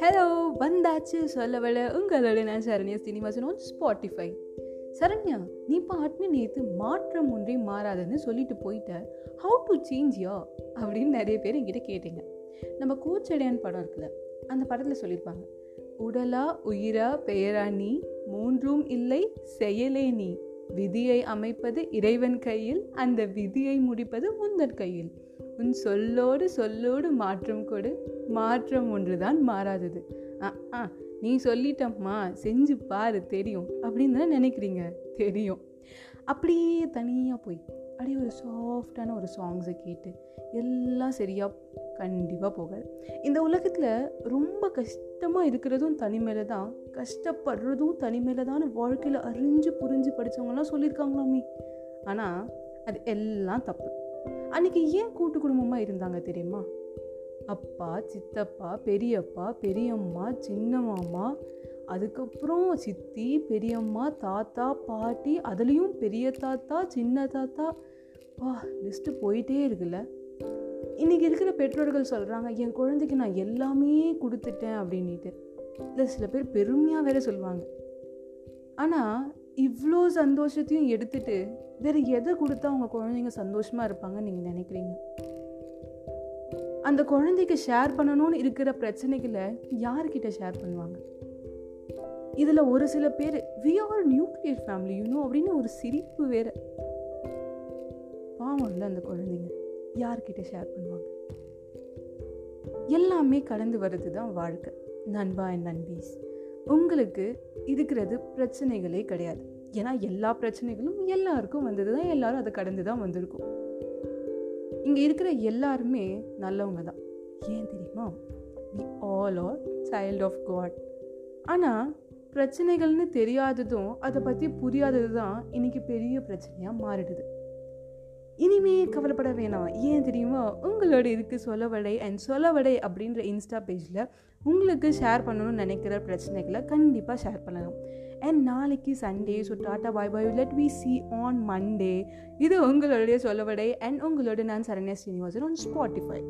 Hello வந்தாச்சு சொல்லவள உங்களோட நான் சரண்யா சினிமாசன் ஆன் ஸ்பாட்டிஃபை சரண்யா நீ பாட்டுன்னு நேற்று மாற்றம் ஒன்றே மாறாதுன்னு சொல்லிட்டு போயிட்ட. ஹவு டு சேஞ்ச் யா அப்படின்னு நிறைய பேர் என்கிட்ட கேட்டீங்க. நம்ம கூச்சடையான் படம் இருக்குல்ல அந்த படத்தில் சொல்லியிருப்பாங்க. உடலா உயிரா பெயரா நீ? மூன்றும் இல்லை செயலே நீ. விதியை அமைப்பது இறைவன் கையில் அந்த விதியை முடிப்பது உந்தன் கையில். உன் சொல்லோடு சொல்லோடு மாற்றம் கொடு. மாற்றம் ஒன்றுதான் மாறாதது. ஆ நீ சொல்லிட்டம்மா செஞ்சு பாரு தெரியும். அப்படின்னு தான் நினைக்கிறீங்க? தெரியும். அப்படியே தனியாக போய் அப்படியே ஒரு சாஃப்டான ஒரு சாங்ஸை கேட்டு எல்லாம் சரியாக கண்டிப்பாக போகாது. இந்த உலகத்தில் ரொம்ப கஷ்டமாக இருக்கிறதும் தனிமையில தான் கஷ்டப்படுறதும் தனிமையில தான் வாழ்க்கையில் அறிஞ்சு புரிஞ்சு படித்தவங்கலாம் சொல்லியிருக்காங்களாமே ஆனால் அது எல்லாம் தப்பு. அன்றைக்கி ஏன் கூட்டு குடும்பமாக இருந்தாங்க தெரியுமா? அப்பா சித்தப்பா பெரியப்பா பெரியம்மா சின்ன மாமா அதுக்கப்புறம் சித்தி பெரியம்மா தாத்தா பாட்டி அதுலேயும் பெரிய தாத்தா சின்ன தாத்தா. வா லிஸ்ட்டு போயிட்டே இருக்குல்ல. இன்றைக்கி இருக்கிற பெற்றோர்கள் சொல்கிறாங்க என் குழந்தைக்கு நான் எல்லாமே கொடுத்துட்டேன் அப்படின்ட்டு இல்லை சில பேர் பெருமையாக வேற சொல்லுவாங்க. ஆனால் இவ்வளோ சந்தோஷத்தையும் எடுத்துட்டு வேறு எதை கொடுத்தா அவங்க குழந்தைங்க சந்தோஷமாக இருப்பாங்கன்னு நீங்கள் நினைக்கிறீங்க? அந்த குழந்தைக்கு ஷேர் பண்ணணும்னு இருக்கிற பிரச்சனைகளை யார்கிட்ட ஷேர் பண்ணுவாங்க? இதில் ஒரு சில பேர் we are nuclear family you know அப்படின்னு ஒரு சிரிப்பு வேற. பாவம் இல்லை அந்த குழந்தைங்க. யார்கிட்ட ஷேர் பண்ணுவாங்க? எல்லாமே கடந்து வர்றது தான் வாழ்க்கை. நண்பா என் நண்பீஸ் உங்களுக்கு இருக்கிறது பிரச்சனைகளே கிடையாது. ஏன்னா எல்லா பிரச்சனைகளும் எல்லாருக்கும் வந்தது தான் எல்லாரும் அதை கடந்து தான் வந்திருக்கும். இங்கே இருக்கிற எல்லாருமே நல்லவங்க தான் ஏன் தெரியுமா? We all are child of God ஆனால் பிரச்சனைகள்னு தெரியாததும் அதை பற்றி புரியாதது தான் இன்றைக்கி பெரிய பிரச்சனையாக மாறிடுது. இனிமே கவலைப்பட வேணாம். ஏன் தெரியுமா? உங்களோட இருக்குது சொலவடை அண்ட் சொலவடை அப்படின்ற இன்ஸ்டா பேஜில் உங்களுக்கு ஷேர் பண்ணணும்னு நினைக்கிற பிரச்சனைகளை கண்டிப்பாக ஷேர் பண்ணலாம். அண்ட் நாளைக்கு Sunday so tata bye bye let we see on Monday இது உங்களுடைய சொலவடை அண்ட் உங்களோட நான் சரண்யா ஸ்ரீனிவாசன் ஆன் ஸ்பாட்டிஃபை